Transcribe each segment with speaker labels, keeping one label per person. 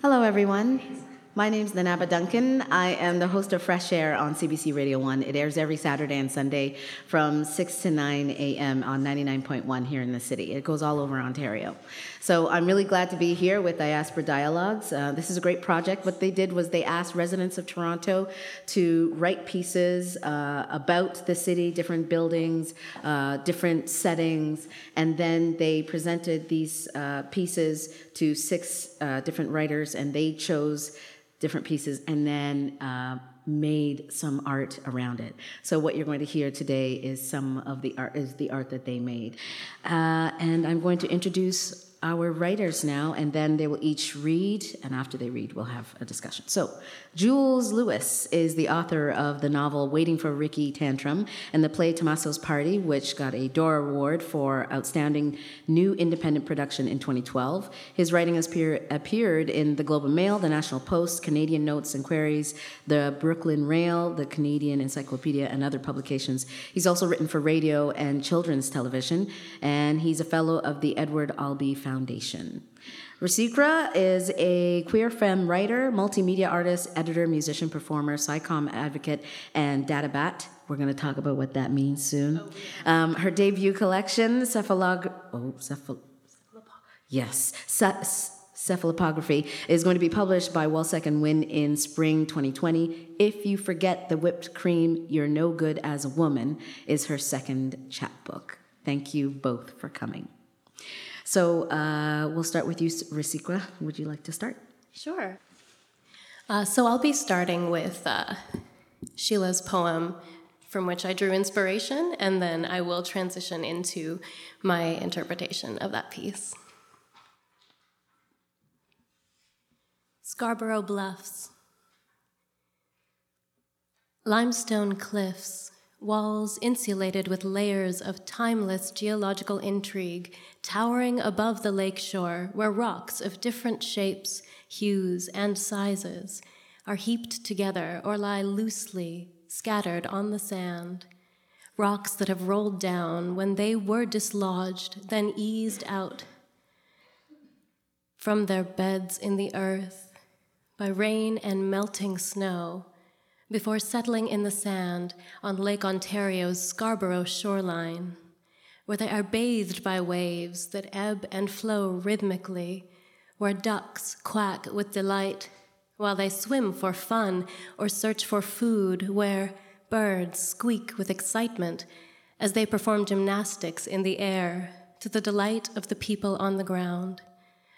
Speaker 1: Hello, everyone. My name is Nana aba Duncan. I am the host of Fresh Air on CBC Radio 1. It airs every Saturday and Sunday from 6 to 9 a.m. on 99.1 here in the city. It goes all over Ontario. So I'm really glad to be here with Diaspora Dialogues. Uh, this is a great project. What they did was they asked residents of Toronto to write pieces uh, about the city, different buildings, uh, different settings, and then they presented these uh, pieces to six uh, different writers, and they chose different pieces and then uh, made some art around it. So what you're going to hear today is some of the art is the art that they made, uh, and I'm going to introduce our writers now, and then they will each read, and after they read, we'll have a discussion. So, Jules Lewis is the author of the novel Waiting for Ricky Tantrum and the play Tommaso's Party, which got a Dora Award for Outstanding New Independent Production in 2012. His writing has appear, appeared in the Globe and Mail, the National Post, Canadian Notes and Queries, the Brooklyn Rail, the Canadian Encyclopedia, and other publications. He's also written for radio and children's television, and he's a fellow of the Edward Albee Foundation. Rasiqra is a queer femme writer, multimedia artist, editor, musician, performer, SciComm advocate, and data bat. We're going to talk about what that means soon. Um, her debut collection, Cephalog... Oh, cephal... Yes. Ce- Cephalopography is going to be published by Wolsak and Wynn in spring 2020. If You Forget the Whipped Cream, You're No Good as a Woman is her second chapbook. Thank you both for coming. So uh, we'll start with you, Rasiqra. Would you like to start?
Speaker 2: Sure. Uh, so I'll be starting with uh, Sheila's poem, from which I drew inspiration, and then I will transition into my interpretation of that piece. Scarborough Bluffs. Limestone cliffs walls insulated with layers of timeless geological intrigue, towering above the lake shore, where rocks of different shapes, hues, and sizes are heaped together or lie loosely scattered on the sand. Rocks that have rolled down when they were dislodged, then eased out from their beds in the earth by rain and melting snow before settling in the sand on Lake Ontario's Scarborough shoreline, where they are bathed by waves that ebb and flow rhythmically, where ducks quack with delight while they swim for fun or search for food, where birds squeak with excitement as they perform gymnastics in the air to the delight of the people on the ground.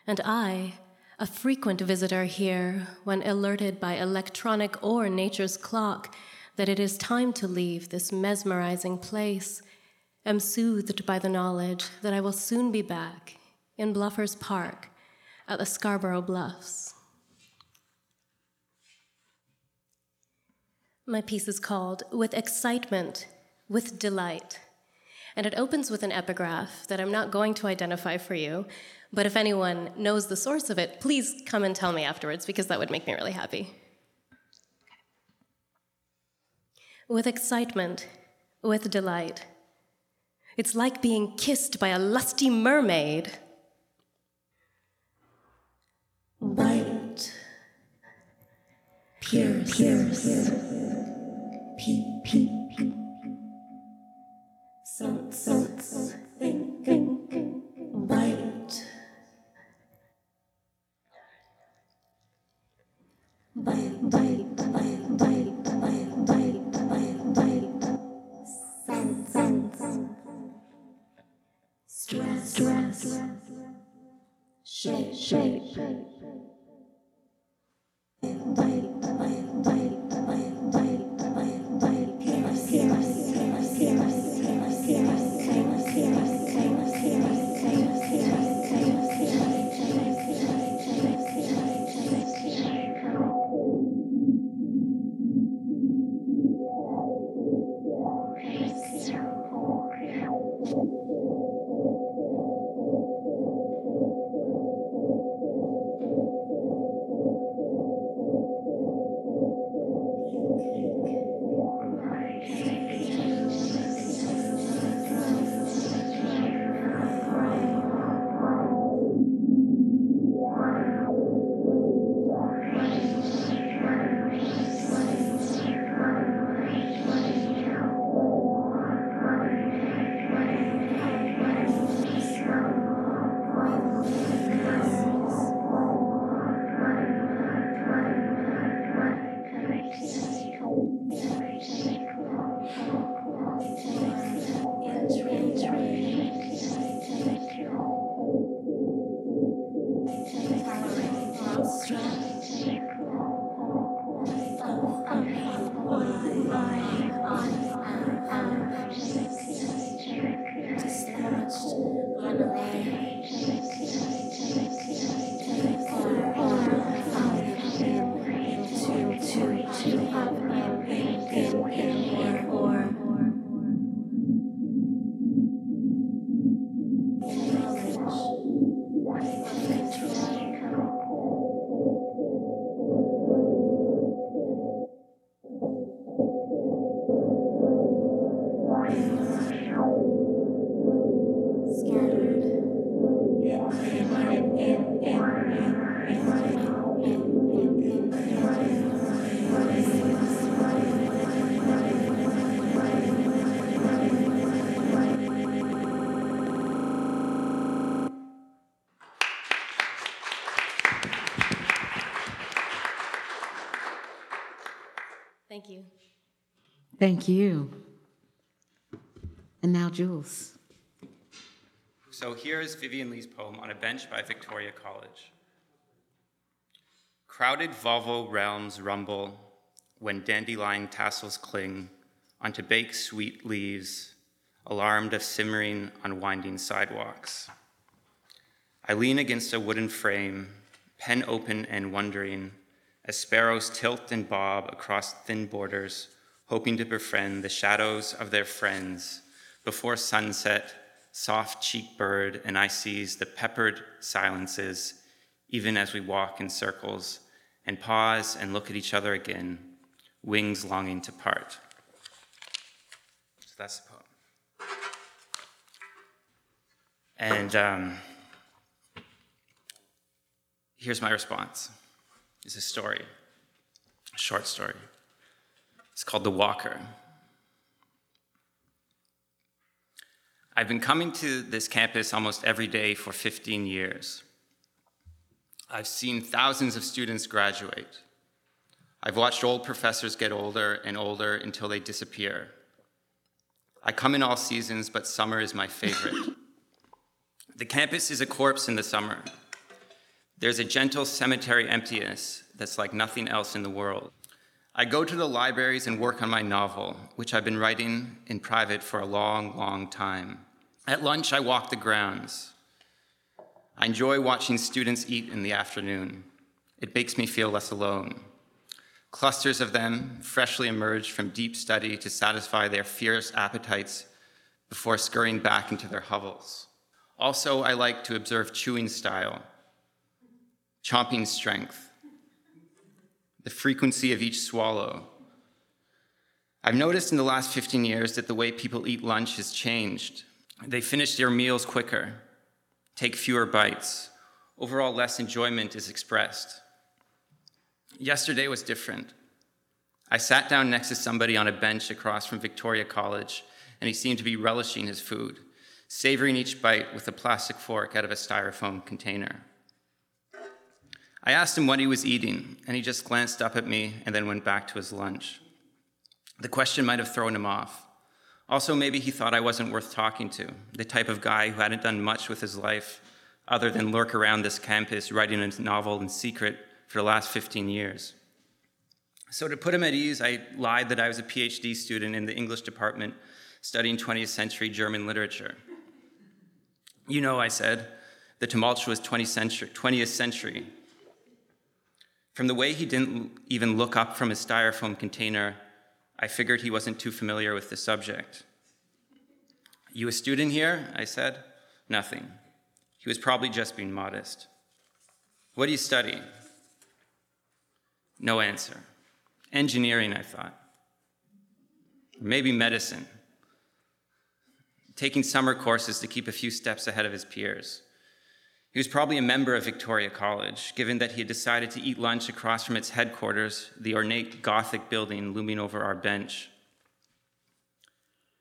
Speaker 2: And I, a frequent visitor here when alerted by electronic or nature's clock that it is time to leave this mesmerizing place, am soothed by the knowledge that I will soon be back in Bluffers Park at the Scarborough Bluffs. My piece is called With Excitement, with Delight, and it opens with an epigraph that I'm not going to identify for you, but if anyone knows the source of it, please come and tell me afterwards because that would make me really happy. With excitement, with delight. It's like being kissed by a lusty mermaid.
Speaker 3: White, pierce, pierce, peep, peep, peep, some, some, bite. Bite, bite, bite, bite, bite, bite, bite, Stress. Shape, shape, shape.
Speaker 2: Thank you.
Speaker 1: And now, Jules.
Speaker 4: So here is Vivian Lee's poem on a bench by Victoria College. Crowded Volvo realms rumble when dandelion tassels cling onto baked sweet leaves, alarmed of simmering, unwinding sidewalks. I lean against a wooden frame, pen open and wondering, as sparrows tilt and bob across thin borders, hoping to befriend the shadows of their friends before sunset soft cheeked bird, and I seize the peppered silences, even as we walk in circles, and pause and look at each other again, wings longing to part. So that's the poem. And um, here's my response. It's a story, a short story. It's called The Walker. I've been coming to this campus almost every day for 15 years. I've seen thousands of students graduate. I've watched old professors get older and older until they disappear. I come in all seasons, but summer is my favorite. the campus is a corpse in the summer. There's a gentle cemetery emptiness that's like nothing else in the world. I go to the libraries and work on my novel, which I've been writing in private for a long, long time. At lunch, I walk the grounds. I enjoy watching students eat in the afternoon. It makes me feel less alone. Clusters of them freshly emerge from deep study to satisfy their fierce appetites before scurrying back into their hovels. Also, I like to observe chewing style, chomping strength, the frequency of each swallow. I've noticed in the last 15 years that the way people eat lunch has changed. They finish their meals quicker, take fewer bites. Overall, less enjoyment is expressed. Yesterday was different. I sat down next to somebody on a bench across from Victoria College, and he seemed to be relishing his food, savoring each bite with a plastic fork out of a styrofoam container. I asked him what he was eating, and he just glanced up at me and then went back to his lunch. The question might have thrown him off. Also, maybe he thought I wasn't worth talking to, the type of guy who hadn't done much with his life other than lurk around this campus writing a novel in secret for the last 15 years. So, to put him at ease, I lied that I was a PhD student in the English department studying 20th century German literature. You know, I said, the tumultuous 20th century, 20th century from the way he didn't even look up from his styrofoam container, I figured he wasn't too familiar with the subject. You a student here? I said. Nothing. He was probably just being modest. What do you study? No answer. Engineering, I thought. Maybe medicine. Taking summer courses to keep a few steps ahead of his peers. He was probably a member of Victoria College, given that he had decided to eat lunch across from its headquarters, the ornate Gothic building looming over our bench.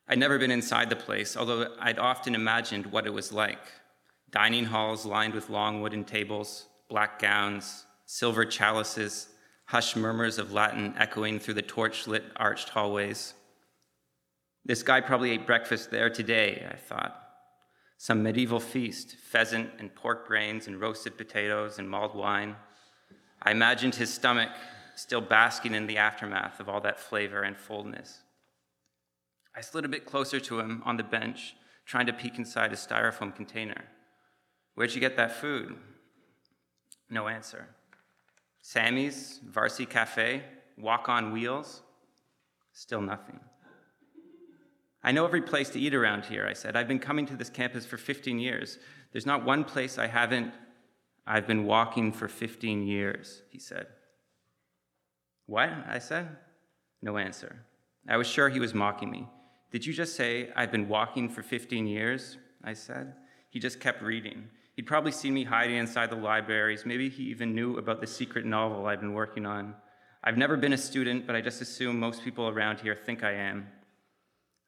Speaker 4: I'd never been inside the place, although I'd often imagined what it was like dining halls lined with long wooden tables, black gowns, silver chalices, hushed murmurs of Latin echoing through the torch lit arched hallways. This guy probably ate breakfast there today, I thought some medieval feast, pheasant and pork brains and roasted potatoes and mulled wine. I imagined his stomach still basking in the aftermath of all that flavor and fullness. I slid a bit closer to him on the bench, trying to peek inside his styrofoam container. Where'd you get that food? No answer. Sammy's, Varsity Cafe, Walk on Wheels? Still nothing. I know every place to eat around here, I said. I've been coming to this campus for 15 years. There's not one place I haven't. I've been walking for 15 years, he said. What? I said. No answer. I was sure he was mocking me. Did you just say, I've been walking for 15 years? I said. He just kept reading. He'd probably seen me hiding inside the libraries. Maybe he even knew about the secret novel I'd been working on. I've never been a student, but I just assume most people around here think I am.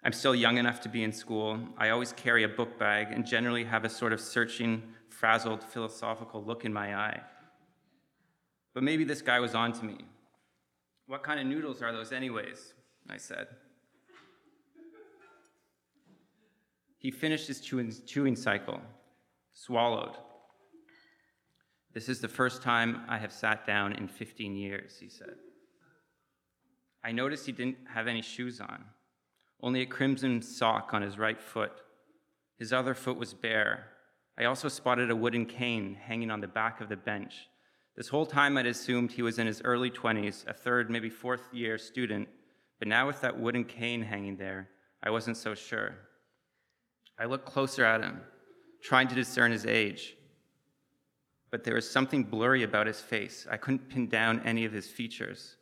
Speaker 4: I'm still young enough to be in school. I always carry a book bag and generally have a sort of searching, frazzled, philosophical look in my eye. But maybe this guy was on to me. What kind of noodles are those, anyways? I said. He finished his chewing, chewing cycle, swallowed. This is the first time I have sat down in 15 years, he said. I noticed he didn't have any shoes on, only a crimson sock on his right foot. His other foot was bare. I also spotted a wooden cane hanging on the back of the bench. This whole time I'd assumed he was in his early 20s, a third, maybe fourth year student, but now with that wooden cane hanging there, I wasn't so sure. I looked closer at him, trying to discern his age but there was something blurry about his face. I couldn't pin down any of his features.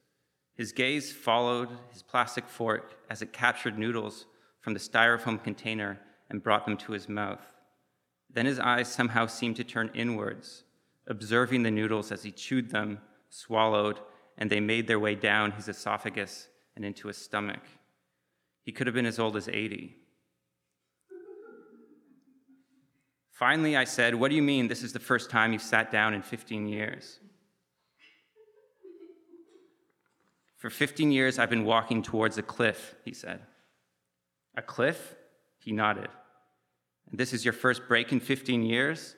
Speaker 4: His gaze followed his plastic fork as it captured noodles from the styrofoam container and brought them to his mouth. Then his eyes somehow seemed to turn inwards, observing the noodles as he chewed them, swallowed, and they made their way down his esophagus and into his stomach. He could have been as old as 80. Finally, I said, What do you mean this is the first time you've sat down in 15 years? For 15 years, I've been walking towards a cliff, he said. A cliff? He nodded. And this is your first break in 15 years?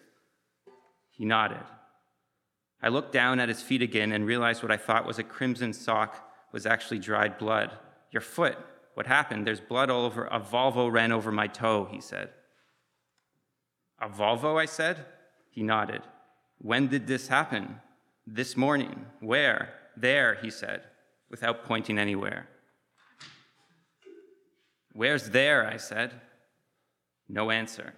Speaker 4: He nodded. I looked down at his feet again and realized what I thought was a crimson sock was actually dried blood. Your foot. What happened? There's blood all over. A Volvo ran over my toe, he said. A Volvo, I said. He nodded. When did this happen? This morning. Where? There, he said, without pointing anywhere. Where's there? I said. No answer.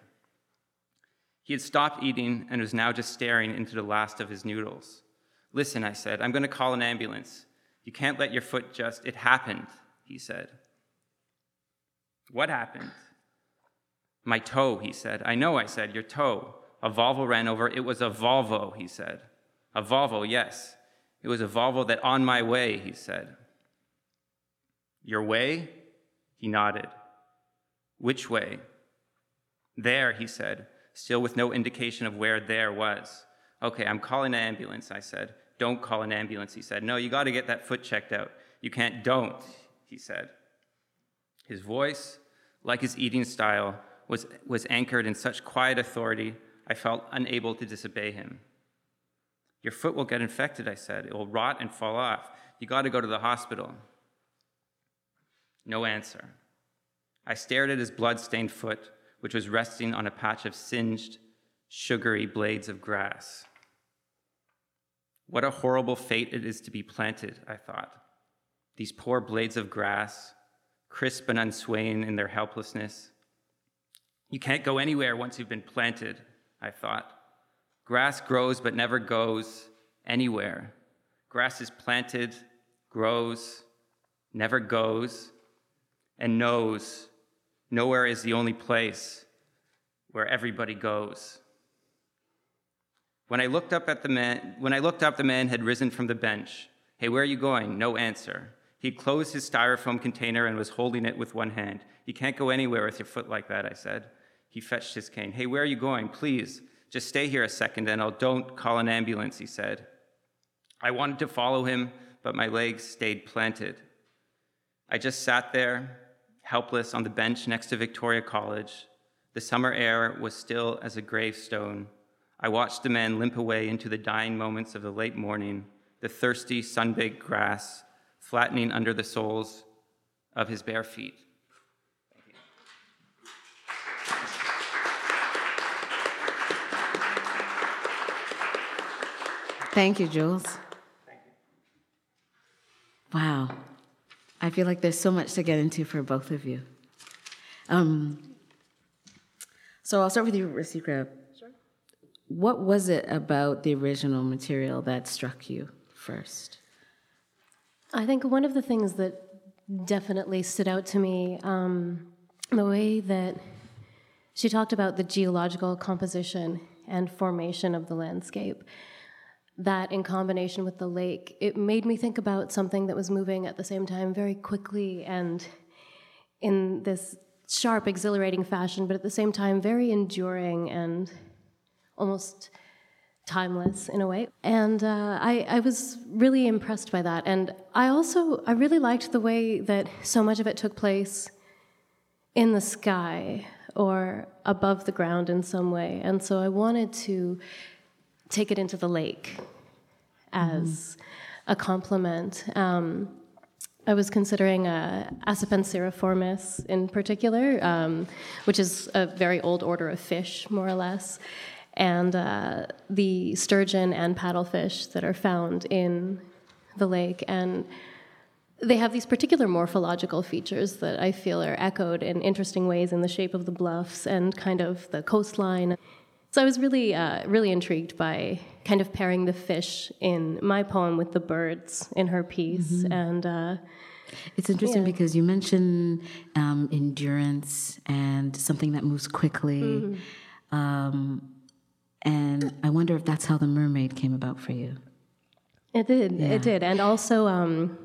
Speaker 4: He had stopped eating and was now just staring into the last of his noodles. Listen, I said, I'm going to call an ambulance. You can't let your foot just. It happened, he said. What happened? My toe, he said. I know, I said, your toe. A Volvo ran over. It was a Volvo, he said. A Volvo, yes. It was a Volvo that on my way, he said. Your way? He nodded. Which way? There, he said, still with no indication of where there was. Okay, I'm calling an ambulance, I said. Don't call an ambulance, he said. No, you got to get that foot checked out. You can't, don't, he said. His voice, like his eating style, was, was anchored in such quiet authority, I felt unable to disobey him. Your foot will get infected, I said. It will rot and fall off. You got to go to the hospital. No answer. I stared at his blood stained foot, which was resting on a patch of singed, sugary blades of grass. What a horrible fate it is to be planted, I thought. These poor blades of grass, crisp and unswaying in their helplessness, you can't go anywhere once you've been planted, I thought. Grass grows but never goes anywhere. Grass is planted, grows, never goes, and knows nowhere is the only place where everybody goes. When I looked up at the man, when I looked up, the man had risen from the bench. Hey, where are you going? No answer. He closed his styrofoam container and was holding it with one hand. You can't go anywhere with your foot like that, I said. He fetched his cane. Hey, where are you going? Please, just stay here a second and I'll don't call an ambulance, he said. I wanted to follow him, but my legs stayed planted. I just sat there, helpless, on the bench next to Victoria College. The summer air was still as a gravestone. I watched the man limp away into the dying moments of the late morning, the thirsty, sun-baked grass flattening under the soles of his bare feet.
Speaker 1: Thank you, Jules. Thank you. Wow. I feel like there's so much to get into for both of you. Um, so I'll start with you, Rasika. Sure. What was it about the original material that struck you first?
Speaker 2: I think one of the things that definitely stood out to me, um, the way that she talked about the geological composition and formation of the landscape that in combination with the lake, it made me think about something that was moving at the same time very quickly and in this sharp, exhilarating fashion, but at the same time very enduring and almost timeless in a way. And uh, I, I was really impressed by that. And I also, I really liked the way that so much of it took place in the sky or above the ground in some way. And so I wanted to take it into the lake as mm-hmm. a compliment. Um, I was considering uh, Acipenseriformes in particular, um, which is a very old order of fish, more or less, and uh, the sturgeon and paddlefish that are found in the lake. And they have these particular morphological features that I feel are echoed in interesting ways in the shape of the bluffs and kind of the coastline. So I was really, uh, really intrigued by kind of pairing the fish in my poem with the birds in her piece, mm-hmm. and. Uh,
Speaker 1: it's interesting yeah. because you mentioned um, endurance and something that moves quickly. Mm-hmm. Um, and I wonder if that's how the mermaid came about for you.
Speaker 2: It did. Yeah. It did. And also, um,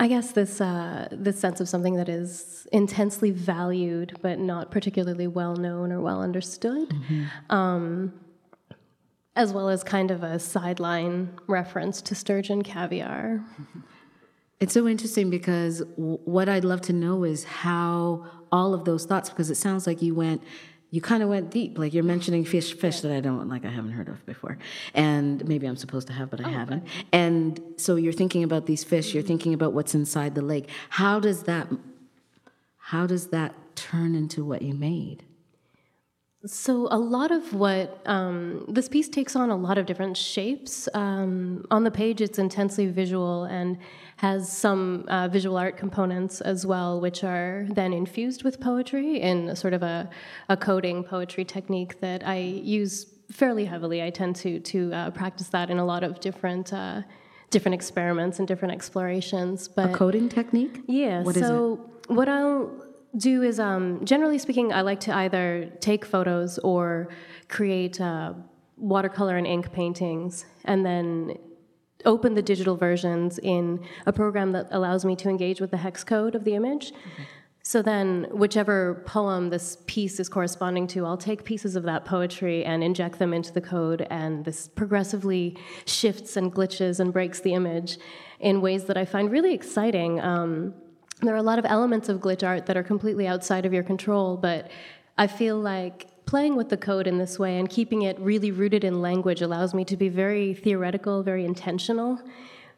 Speaker 2: I guess this uh, this sense of something that is intensely valued but not particularly well known or well understood, mm-hmm. um, as well as kind of a sideline reference to sturgeon caviar.
Speaker 1: It's so interesting because w- what I'd love to know is how all of those thoughts, because it sounds like you went you kind of went deep. Like you're mentioning fish, fish that I don't like, I haven't heard of before, and maybe I'm supposed to have, but I oh, haven't. Okay. And so you're thinking about these fish. You're thinking about what's inside the lake. How does that? How does that turn into what you made?
Speaker 2: So, a lot of what um, this piece takes on a lot of different shapes. Um, on the page, it's intensely visual and has some uh, visual art components as well, which are then infused with poetry in sort of a, a coding poetry technique that I use fairly heavily. I tend to, to uh, practice that in a lot of different. Uh, different experiments and different explorations but
Speaker 1: a coding technique
Speaker 2: yeah
Speaker 1: what
Speaker 2: so what i'll do is, um, generally speaking, I like to either take photos or create uh, watercolor and ink paintings, and then open the digital versions in a program that allows me to engage with the hex code of the image. So then, whichever poem this piece is corresponding to, I'll take pieces of that poetry and inject them into the code, and this progressively shifts and glitches and breaks the image in ways that I find really exciting. Um, there are a lot of elements of glitch art that are completely outside of your control, but I feel like playing with the code in this way and keeping it really rooted in language allows me to be very theoretical, very intentional,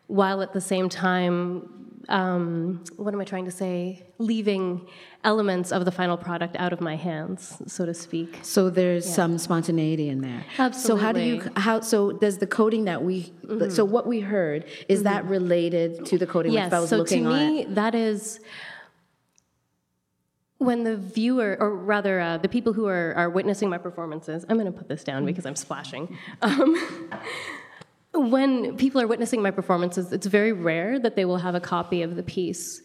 Speaker 2: while at the same time um, what am I trying to say? Leaving elements of the final product out of my hands, so to speak.
Speaker 1: So there's yeah. some spontaneity in there.
Speaker 2: Absolutely.
Speaker 1: So how do you how so does the coding that we mm-hmm. so what we heard is mm-hmm. that related to the coding?
Speaker 2: Yes.
Speaker 1: Like
Speaker 2: so to me, that is when the viewer, or rather uh, the people who are, are witnessing my performances, I'm going to put this down because I'm splashing. Um, when people are witnessing my performances, it's very rare that they will have a copy of the piece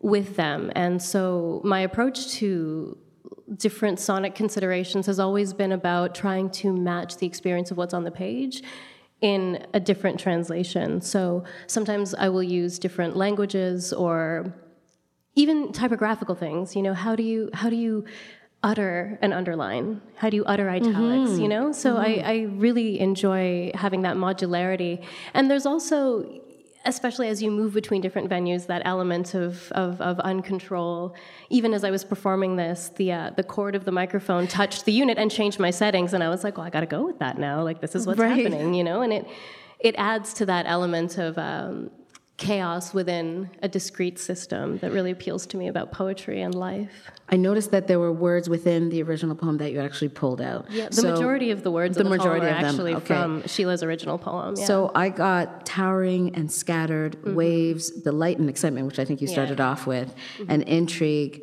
Speaker 2: with them. And so my approach to different sonic considerations has always been about trying to match the experience of what's on the page in a different translation. So sometimes I will use different languages or even typographical things. You know, how do you how do you utter an underline? How do you utter italics? Mm-hmm. You know, so mm-hmm. I, I really enjoy having that modularity. And there's also, especially as you move between different venues, that element of of, of uncontrol. Even as I was performing this, the uh, the cord of the microphone touched the unit and changed my settings, and I was like, well, I got to go with that now. Like this is what's right. happening, you know, and it it adds to that element of um, chaos within a discrete system that really appeals to me about poetry and life.
Speaker 1: I noticed that there were words within the original poem that you actually pulled out.
Speaker 2: Yeah, the
Speaker 1: So-
Speaker 2: majority of the words
Speaker 1: the
Speaker 2: the
Speaker 1: majority of them,
Speaker 2: actually
Speaker 1: okay.
Speaker 2: from Sheila's original poem. Yeah.
Speaker 1: So I got towering and scattered, waves, the light and excitement, which I think you
Speaker 2: Mm-hmm. Yeah. Mm-hmm.
Speaker 1: started off with, and intrigue.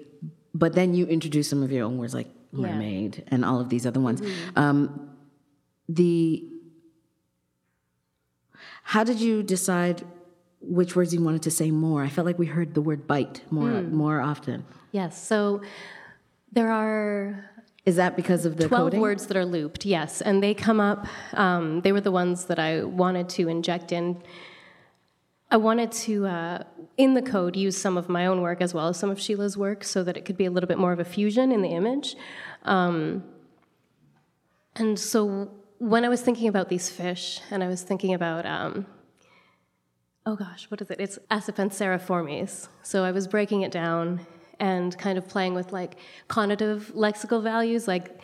Speaker 1: But then you introduced some of your own words like
Speaker 2: Yeah. Mm-hmm.
Speaker 1: mermaid and all of these other ones. Um, the how did you decide which words you wanted to say more? I felt like we heard the word bite more
Speaker 2: Hmm.
Speaker 1: more often.
Speaker 2: yes, so there are
Speaker 1: Is that because of the
Speaker 2: 12
Speaker 1: coding?
Speaker 2: words that are looped, yes. And they come up, um, they were the ones that I wanted to inject in. I wanted to, uh, in the code, use some of my own work as well as some of Sheila's work so that it could be a little bit more of a fusion in the image. Um, and so when I was thinking about these fish, and I was thinking about, um, oh gosh, what is it? It's Acipenseriformes. So I was breaking it down and kind of playing with like connotative lexical values, like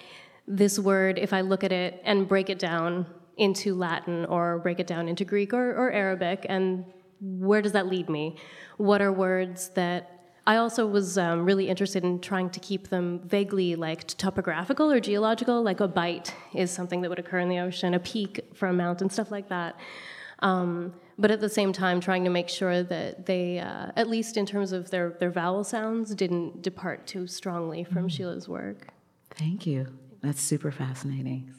Speaker 2: this word, if I look at it and break it down into Latin or break it down into Greek or, or Arabic, and where does that lead me? What are words that I also was um, really interested in trying to keep them vaguely like topographical or geological, like a bite is something that would occur in the ocean, a peak from a mountain, stuff like that. Um, but at the same time, trying to make sure that they, uh, at least in terms of their, their vowel sounds, didn't depart too strongly from Sheila's work.
Speaker 1: Thank you. That's super fascinating.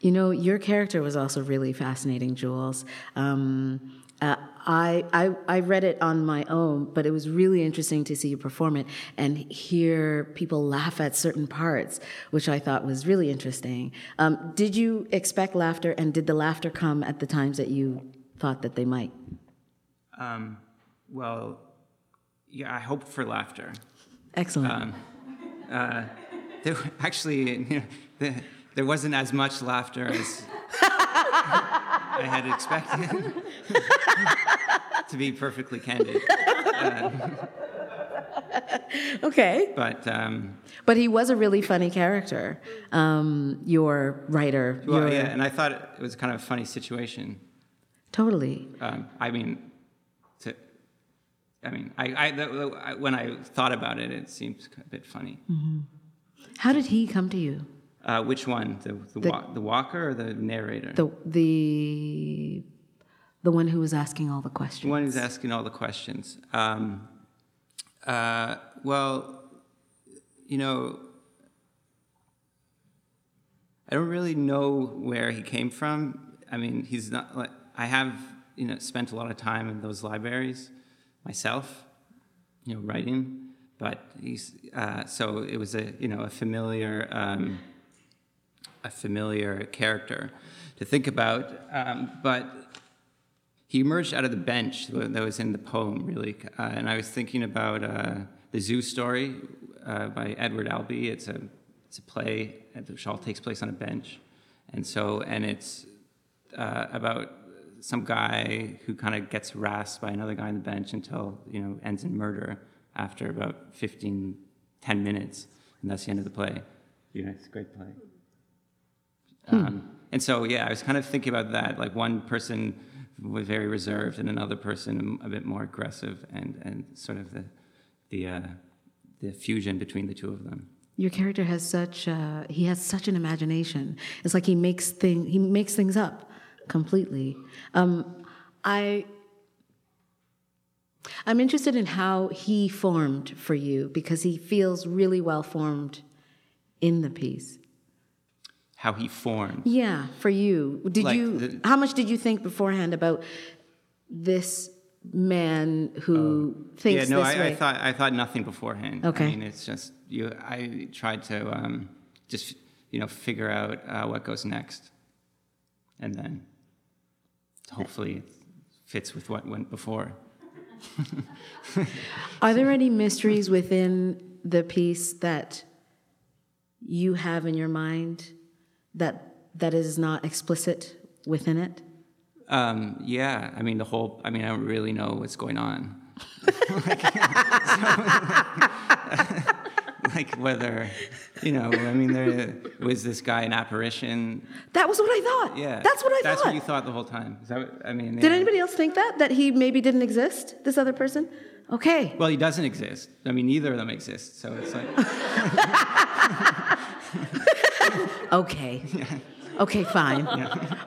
Speaker 1: You know, your character was also really fascinating, Jules. Um, uh, I, I I read it on my own, but it was really interesting to see you perform it and hear people laugh at certain parts, which I thought was really interesting. Um, did you expect laughter, and did the laughter come at the times that you thought that they might?
Speaker 4: Um, well, yeah, I hoped for laughter.
Speaker 1: Excellent.
Speaker 4: There, actually, you know, there, there wasn't as much laughter as I had expected. to be perfectly candid,
Speaker 1: okay.
Speaker 4: but um,
Speaker 1: But he was a really funny character. Um, your writer.
Speaker 4: well,
Speaker 1: your,
Speaker 4: yeah, and I thought it was kind of a funny situation.
Speaker 1: Totally.
Speaker 4: Um, I mean, to, I mean, I, I, the, when I thought about it, it seems a bit funny.
Speaker 1: How did he come to you?
Speaker 4: Uh, which one, the the,
Speaker 1: The-
Speaker 4: wa- the walker or the narrator?
Speaker 1: The the the one who was asking all the questions.
Speaker 4: The one who's asking all the questions. Um, uh, well, you know, I don't really know where he came from. I mean, he's not like I have, you know, spent a lot of time in those libraries myself, you know, writing. But uh, so it was a you know a familiar um, a familiar character to think about. Um, but he emerged out of the bench that was in the poem, really. Uh, and I was thinking about uh, the Zoo Story uh, by Edward Albee. It's a it's a play which all takes place on a bench, and so and it's uh, about some guy who kind of gets harassed by another guy on the bench until you know ends in murder after about 15, 10 minutes, and that's the end of the play. You know, it's a great play. Um, and so, yeah, I was kind of thinking about that. Like one person was very reserved, and another person a bit more aggressive, and, and sort of the the uh, the fusion between the two of them.
Speaker 1: Your character has such uh, he has such an imagination. It's like he makes thing he makes things up completely. Um, I I'm interested in how he formed for you because he feels really well formed in the piece.
Speaker 4: How he formed.
Speaker 1: Yeah, for you. Did
Speaker 4: Like
Speaker 1: you
Speaker 4: the-
Speaker 1: how much did you think beforehand about this man who thinks
Speaker 4: yeah, no, I? I thought I thought nothing beforehand.
Speaker 1: Okay.
Speaker 4: I mean, it's just you. I tried to um, just you know figure out uh, what goes next, and then hopefully it fits with what went before.
Speaker 1: Are there any mysteries within the piece that you have in your mind that that is not explicit within it?
Speaker 4: Um, yeah, I mean the whole. I mean, I don't really know what's going on. like whether, you know, I mean, there was this guy an apparition.
Speaker 1: That was what I thought.
Speaker 4: Yeah,
Speaker 1: That's what I
Speaker 4: That's
Speaker 1: thought.
Speaker 4: That's what you thought the whole time. Is that what, I mean,
Speaker 1: Did
Speaker 4: yeah.
Speaker 1: anybody else think that? That he maybe didn't exist, this other person? Okay.
Speaker 4: Well, he doesn't exist. I mean, neither of them exist. So it's like,
Speaker 1: Okay. Okay, fine.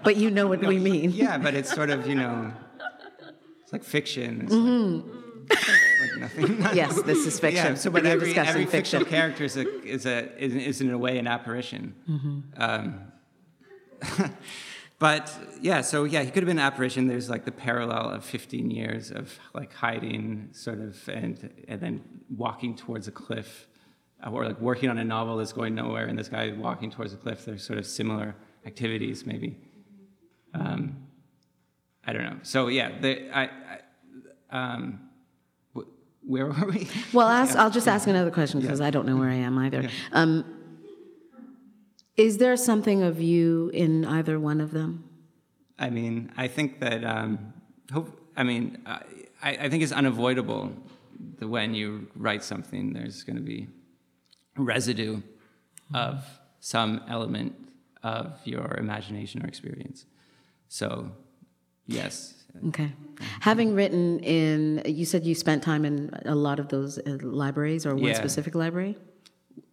Speaker 1: But you know what we mean.
Speaker 4: yeah, but it's sort of, you know, it's like fiction. It's like, mm-hmm. Like nothing.
Speaker 1: Yes, this is fiction.
Speaker 4: Yeah, so but every,
Speaker 1: discussing
Speaker 4: every
Speaker 1: fiction.
Speaker 4: fictional character is, a, is, a, is, is in a way an apparition. Um, but yeah, so yeah, he could have been an apparition. There's like the parallel of 15 years of like hiding, sort of, and and then walking towards a cliff, uh, or like working on a novel that's going nowhere, and this guy walking towards a cliff. There's sort of similar activities, maybe. Um, I don't know. So yeah, the, I, I um, where are we?
Speaker 1: Well, ask, I'll just ask another question because I don't know where I am either. Um, is there something of you in either one of them?
Speaker 4: I mean, I think that, um, hope, I mean, I, I think it's unavoidable that when you write something, there's going to be residue of some element of your imagination or experience. So, yes.
Speaker 1: Okay. Having written in, you said you spent time in a lot of those uh, libraries or one
Speaker 4: Yeah.
Speaker 1: specific library?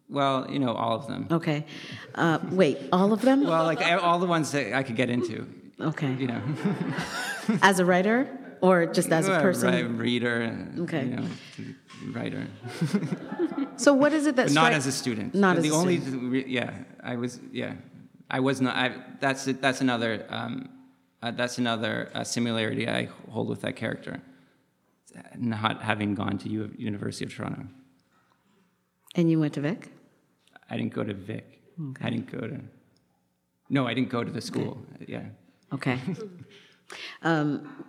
Speaker 4: Well, you know, all of them.
Speaker 1: Okay. Uh, wait, all of them?
Speaker 4: Well, like all the ones that I could get into,
Speaker 1: Okay.
Speaker 4: you know.
Speaker 1: As a writer or just as a person?
Speaker 4: A reader,
Speaker 1: Okay.
Speaker 4: you know, writer.
Speaker 1: So what is it that
Speaker 4: But not
Speaker 1: stri-
Speaker 4: as a student.
Speaker 1: Not
Speaker 4: the
Speaker 1: as a
Speaker 4: only,
Speaker 1: student.
Speaker 4: yeah, I was, yeah, I was not. I, that's that's another um, uh, that's another uh, similarity I hold with that character. Not having gone to U- University of Toronto,
Speaker 1: And you went to Vic?
Speaker 4: I didn't go to Vic. I didn't go to. No, I didn't go to the school. Yeah.
Speaker 1: Okay. um,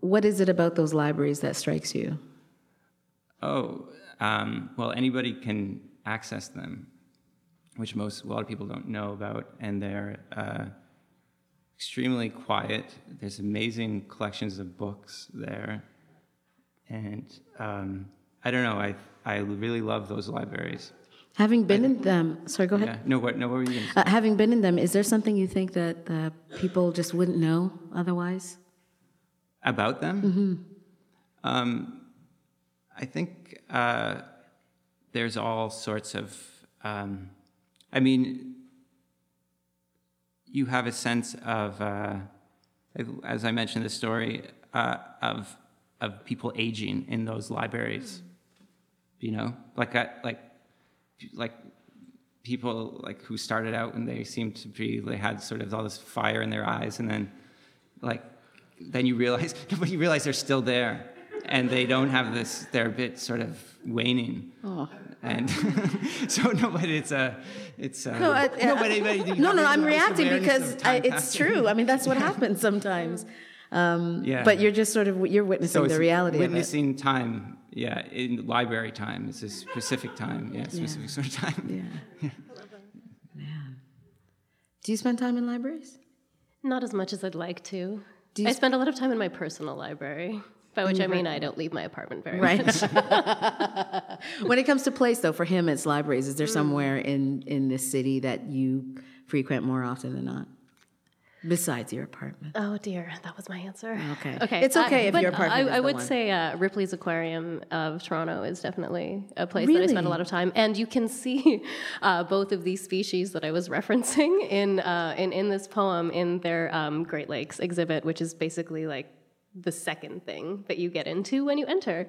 Speaker 1: what is it about those libraries that strikes you?
Speaker 4: Oh, um, well, anybody can access them, which most a lot of people don't know about, and they're uh, extremely quiet. There's amazing collections of books there, and um, I don't know. I I really love those libraries.
Speaker 1: Having been in them, sorry, go ahead.
Speaker 4: Yeah. No, what? No, what were you going to say?
Speaker 1: Uh, having been in them, is there something you think that uh, people just wouldn't know otherwise?
Speaker 4: about them. Um, I think uh, there's all sorts of. Um, I mean, you have a sense of, uh, as I mentioned the story, uh, of of people aging in those libraries. You know, like I, like like people like who started out and they seemed to be they had sort of all this fire in their eyes and then like then you realize but you realize they're still there and they don't have this they're a bit sort of waning
Speaker 1: Oh.
Speaker 4: And so no but it's a it's a,
Speaker 1: No, I,
Speaker 4: no, but, but you
Speaker 1: no, no, I'm reacting because I, it's
Speaker 4: passing.
Speaker 1: true. I mean, that's what happens sometimes. Um,
Speaker 4: Yeah.
Speaker 1: But you're just sort of you're witnessing
Speaker 4: so
Speaker 1: the reality of it.
Speaker 4: witnessing time yeah in library time it's a specific time yeah specific sort of time
Speaker 1: Yeah. Man. Do you spend time in libraries?
Speaker 2: Not as much as I'd like to.
Speaker 1: Do you
Speaker 2: I
Speaker 1: sp-
Speaker 2: spend a lot of time in my personal library, by which I mean I don't leave my apartment very much.
Speaker 1: When it comes to place, though, for him, it's libraries. Is there
Speaker 2: Mm.
Speaker 1: somewhere in in this city that you frequent more often than not, besides your apartment?
Speaker 2: Oh dear, that was my answer.
Speaker 1: Okay.
Speaker 2: Okay.
Speaker 1: It's okay
Speaker 2: I-
Speaker 1: if your apartment
Speaker 2: I,
Speaker 1: is
Speaker 2: I would
Speaker 1: one.
Speaker 2: say uh, Ripley's Aquarium of Toronto is definitely a place that I spend a lot of time, and you can see uh, both of these species that I was referencing in uh, in in this poem in their um, Great Lakes exhibit, which is basically like the second thing that you get into when you enter.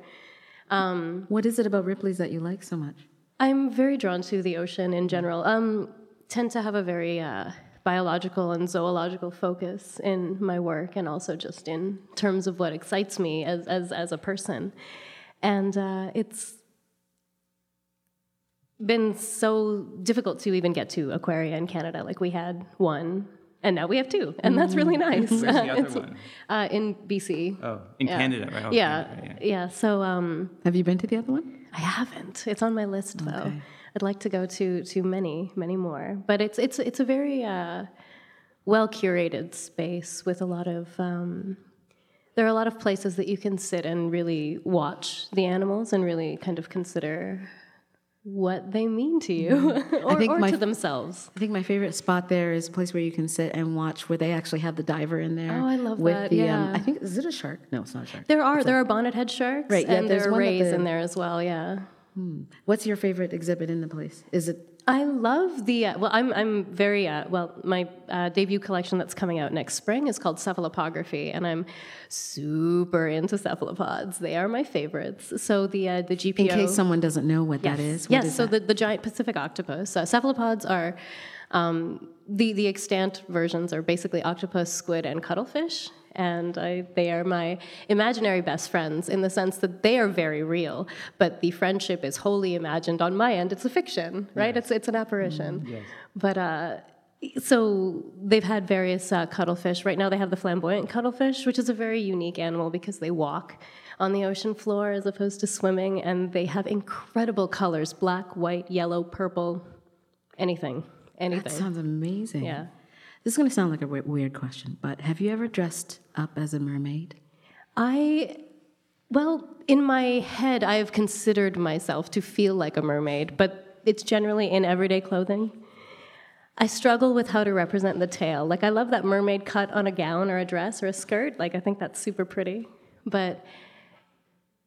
Speaker 1: What is it about Ripley's that you like so much?
Speaker 2: I'm very drawn to the ocean in general. Um, tend to have a very uh, biological and zoological focus in my work, and also just in terms of what excites me as as as a person. And uh, it's been so difficult to even get to aquaria in Canada. Like we had one, and now we have two, and that's really nice.
Speaker 4: Where's the other
Speaker 2: It's,
Speaker 4: one?
Speaker 2: Uh, in BC.
Speaker 4: oh in
Speaker 2: Yeah.
Speaker 4: canada right Oh,
Speaker 2: yeah,
Speaker 4: Canada,
Speaker 2: yeah, So. Um,
Speaker 1: Have you been to the other one?
Speaker 2: I haven't. It's on my list though.
Speaker 1: Okay.
Speaker 2: I'd like to go to to many, many more. But it's it's it's a very uh, well curated space with a lot of. Um, there are a lot of places that you can sit and really watch the animals and really kind of consider what they mean to you mm-hmm. or,
Speaker 1: think
Speaker 2: or
Speaker 1: my-
Speaker 2: to themselves.
Speaker 1: I think my favorite spot there is a place where you can sit and watch where they actually have the diver in there.
Speaker 2: Oh, I love
Speaker 1: with
Speaker 2: that,
Speaker 1: The, um,
Speaker 2: yeah.
Speaker 1: I think is it a shark? No, it's not a shark.
Speaker 2: There are there are bonnethead sharks,
Speaker 1: Right, yeah,
Speaker 2: and
Speaker 1: there's
Speaker 2: there are
Speaker 1: one
Speaker 2: rays in there as well. Yeah, hmm.
Speaker 1: What's your favorite exhibit in the place? Is it
Speaker 2: I love the uh, well. I'm I'm very uh, well. My uh, debut collection that's coming out next spring is called Cephalopography, and I'm super into cephalopods. They are my favorites. So the uh, the GPO.
Speaker 1: in case someone doesn't know what that is? What
Speaker 2: yes.
Speaker 1: is
Speaker 2: so
Speaker 1: that?
Speaker 2: the, the giant Pacific octopus. Uh, cephalopods are um, the the extant versions are basically octopus, squid, and cuttlefish. And I, they are my imaginary best friends in the sense that they are very real, but the friendship is wholly imagined on my end. It's a fiction, right? It's it's an apparition. But uh, so they've had various uh, cuttlefish. Right now, they have the flamboyant cuttlefish, which is a very unique animal because they walk on the ocean floor as opposed to swimming, and they have incredible colors: black, white, yellow, purple, anything, anything.
Speaker 1: that sounds amazing.
Speaker 2: Yeah.
Speaker 1: This is going to sound like a weird question, but have you ever dressed up as a mermaid?
Speaker 2: I, well, in my head, I have considered myself to feel like a mermaid, but it's generally in everyday clothing. I struggle with how to represent the tail. Like, I love that mermaid cut on a gown or a dress or a skirt. Like, I think that's super pretty. But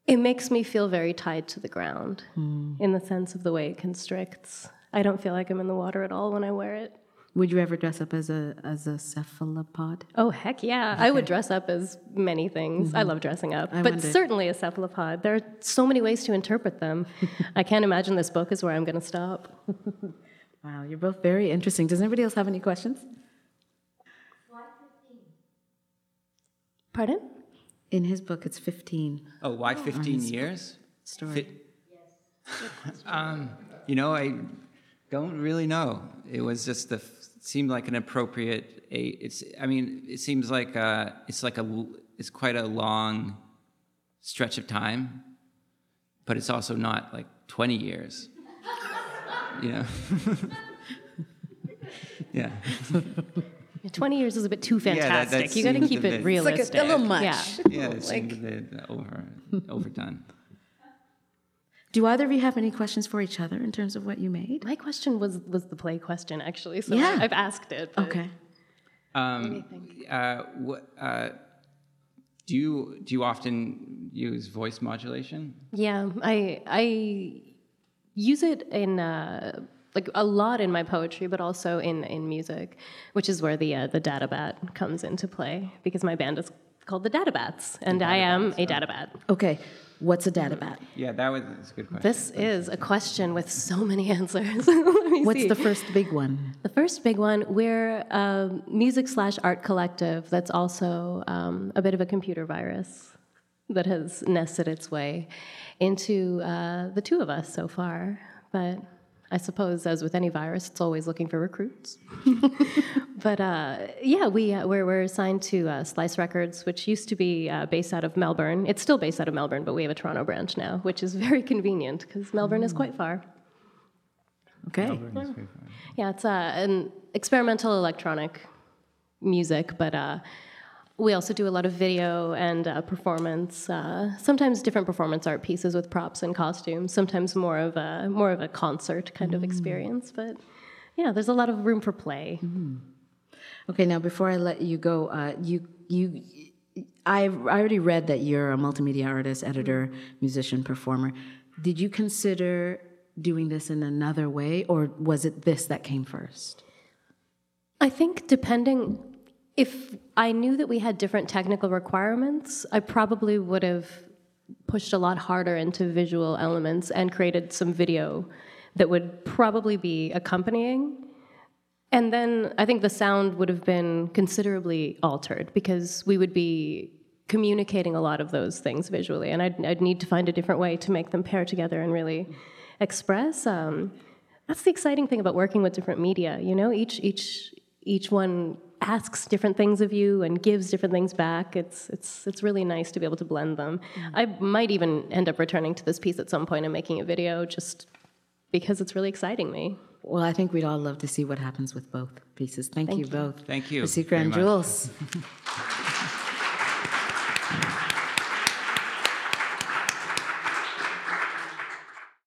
Speaker 2: it makes me feel very tied to the ground hmm. in the sense of the way it constricts. I don't feel like I'm in the water at all when I wear it.
Speaker 1: Would you ever dress up as a as a cephalopod?
Speaker 2: Oh, heck yeah. I would dress up as many things. I love dressing up, but
Speaker 1: wondered.
Speaker 2: certainly a cephalopod. There are so many ways to interpret them. I can't imagine this book is where I'm going to stop.
Speaker 1: Wow, you're both very interesting. Does anybody else have any questions?
Speaker 2: Pardon?
Speaker 1: In his book, it's 15.
Speaker 5: Oh, why 15 years?
Speaker 1: Story.
Speaker 5: um, you know, I don't really know. It was just the seemed like an appropriate. A, it's. I mean, it seems like uh, it's like a It's quite a long stretch of time, but it's also not like 20 years. You know. yeah.
Speaker 2: 20 years is a bit too
Speaker 5: that- that
Speaker 2: fantastic. you got to keep it
Speaker 5: bit- It's
Speaker 1: like a-
Speaker 2: realistic.
Speaker 1: a little much.
Speaker 2: Yeah.
Speaker 5: Yeah, it seemed a bit over overdone.
Speaker 1: Do either of you have any questions for each other in terms of what you made?
Speaker 2: My question was was the play question actually, so
Speaker 1: Yeah.
Speaker 2: I've asked it.
Speaker 1: Okay.
Speaker 5: Um, uh, what, uh, do you do you often use voice modulation?
Speaker 2: Yeah, I I use it in uh, like a lot in my poetry, but also in in music, which is where the uh, the data bat comes into play because my band is called the Data Bats, and I am a data bat.
Speaker 1: Okay. What's a data bat?
Speaker 5: Yeah, that was that's a good question.
Speaker 2: This is a question with so many answers.
Speaker 1: What's
Speaker 2: see.
Speaker 1: the first big one?
Speaker 2: The first big one, we're a music slash art collective that's also um, a bit of a computer virus that has nested its way into uh, the two of us so far. But I suppose, as with any virus, it's always looking for recruits. but uh, yeah, we, uh, we're, we're assigned to uh, Slice Records, which used to be uh, based out of Melbourne. It's still based out of Melbourne, but we have a Toronto branch now, which is very convenient because Melbourne is quite far.
Speaker 1: Okay.
Speaker 2: Yeah, it's uh, an experimental electronic music, but uh, we also do a lot of video and uh, performance. Uh, sometimes different performance art pieces with props and costumes. Sometimes more of a more of a concert kind of experience. But yeah, there's a lot of room for play.
Speaker 1: Okay, now before I let you go, uh, you you I I already read that you're a multimedia artist, editor, musician, performer. Did you consider doing this in another way, or was it this that came first?
Speaker 2: I think depending if I knew that we had different technical requirements, I probably would have pushed a lot harder into visual elements and created some video that would probably be accompanying. And then I think the sound would have been considerably altered because we would be communicating a lot of those things visually, and I'd, I'd need to find a different way to make them pair together and really express. Um, that's the exciting thing about working with different media. You know, each each each one asks different things of you and gives different things back. It's it's it's really nice to be able to blend them. Mm-hmm. I might even end up returning to this piece at some point and making a video just because it's really exciting me.
Speaker 1: Well, I think we'd all love to see what happens with both pieces. Thank, you, both.
Speaker 5: Thank you
Speaker 1: The secret
Speaker 5: very
Speaker 1: and
Speaker 5: much.
Speaker 1: Jules.